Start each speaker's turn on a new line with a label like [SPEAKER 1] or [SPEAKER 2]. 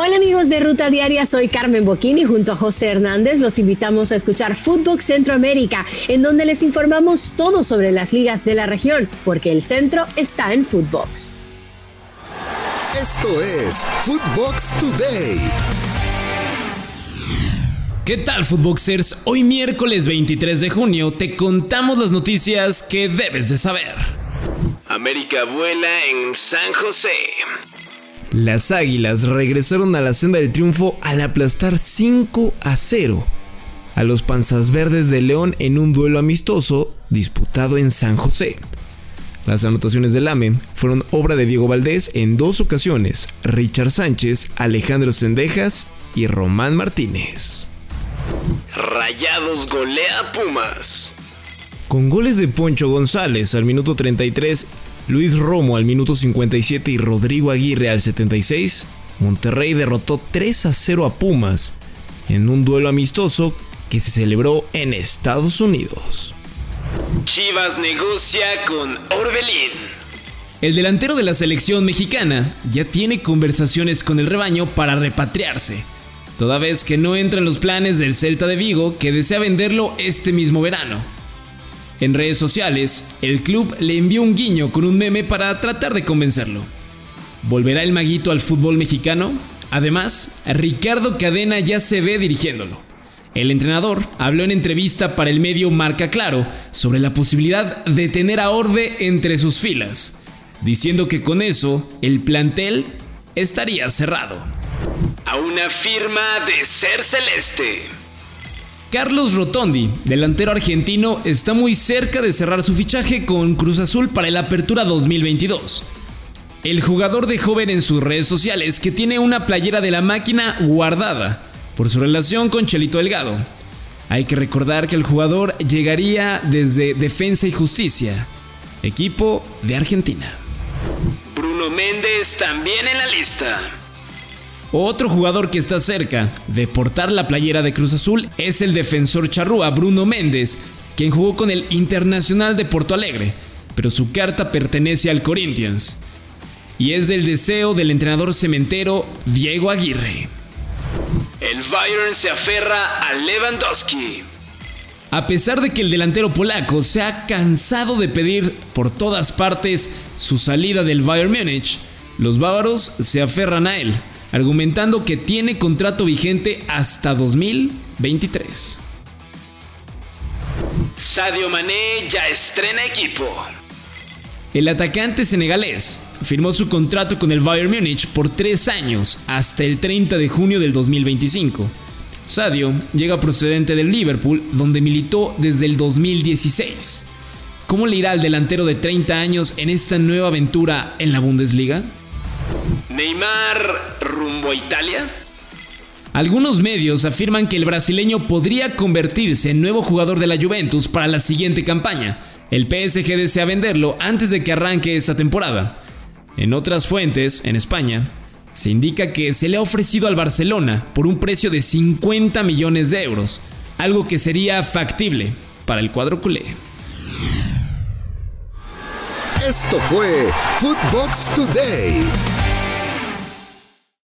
[SPEAKER 1] Hola amigos de Ruta Diaria, soy Carmen Boquini junto a José Hernández. Los invitamos a escuchar Footbox Centroamérica, en donde les informamos todo sobre las ligas de la región, porque el centro está en Footbox.
[SPEAKER 2] Esto es Footbox Today.
[SPEAKER 3] ¿Qué tal, Footboxers? Hoy miércoles 23 de junio te contamos las noticias que debes de saber.
[SPEAKER 4] América vuela en San José.
[SPEAKER 3] Las Águilas regresaron a la senda del triunfo al aplastar 5 a 0 a los Panzas Verdes de León en un duelo amistoso disputado en San José. Las anotaciones del AME fueron obra de Diego Valdés en dos ocasiones, Richard Sánchez, Alejandro Sendejas y Román Martínez.
[SPEAKER 4] Rayados golea Pumas.
[SPEAKER 3] Con goles de Poncho González al minuto 33 Luis Romo al minuto 57 y Rodrigo Aguirre al 76, Monterrey derrotó 3 a 0 a Pumas en un duelo amistoso que se celebró en Estados Unidos.
[SPEAKER 4] Chivas negocia con Orbelín.
[SPEAKER 3] El delantero de la selección mexicana ya tiene conversaciones con el rebaño para repatriarse, toda vez que no entra en los planes del Celta de Vigo que desea venderlo este mismo verano. En redes sociales, el club le envió un guiño con un meme para tratar de convencerlo. ¿Volverá el maguito al fútbol mexicano? Además, Ricardo Cadena ya se ve dirigiéndolo. El entrenador habló en entrevista para el medio Marca Claro sobre la posibilidad de tener a Orbe entre sus filas, diciendo que con eso el plantel estaría cerrado.
[SPEAKER 4] A una firma de ser celeste.
[SPEAKER 3] Carlos Rotondi, delantero argentino, está muy cerca de cerrar su fichaje con Cruz Azul para el Apertura 2022. El jugador de joven en sus redes sociales que tiene una playera de la máquina guardada por su relación con Chelito Delgado. Hay que recordar que el jugador llegaría desde Defensa y Justicia, equipo de Argentina.
[SPEAKER 4] Bruno Méndez también en la lista.
[SPEAKER 3] Otro jugador que está cerca de portar la playera de Cruz Azul es el defensor charrúa Bruno Méndez, quien jugó con el Internacional de Porto Alegre, pero su carta pertenece al Corinthians. Y es del deseo del entrenador cementero Diego Aguirre.
[SPEAKER 4] El Bayern se aferra a Lewandowski.
[SPEAKER 3] A pesar de que el delantero polaco se ha cansado de pedir por todas partes su salida del Bayern Múnich, los bávaros se aferran a él argumentando que tiene contrato vigente hasta 2023.
[SPEAKER 4] Sadio Mané ya estrena equipo.
[SPEAKER 3] El atacante senegalés firmó su contrato con el Bayern Múnich por tres años hasta el 30 de junio del 2025. Sadio llega procedente del Liverpool, donde militó desde el 2016. ¿Cómo le irá al delantero de 30 años en esta nueva aventura en la Bundesliga?
[SPEAKER 4] Neymar rumbo a Italia.
[SPEAKER 3] Algunos medios afirman que el brasileño podría convertirse en nuevo jugador de la Juventus para la siguiente campaña. El PSG desea venderlo antes de que arranque esta temporada. En otras fuentes, en España, se indica que se le ha ofrecido al Barcelona por un precio de 50 millones de euros, algo que sería factible para el cuadro culé.
[SPEAKER 2] Esto fue Footbox Today.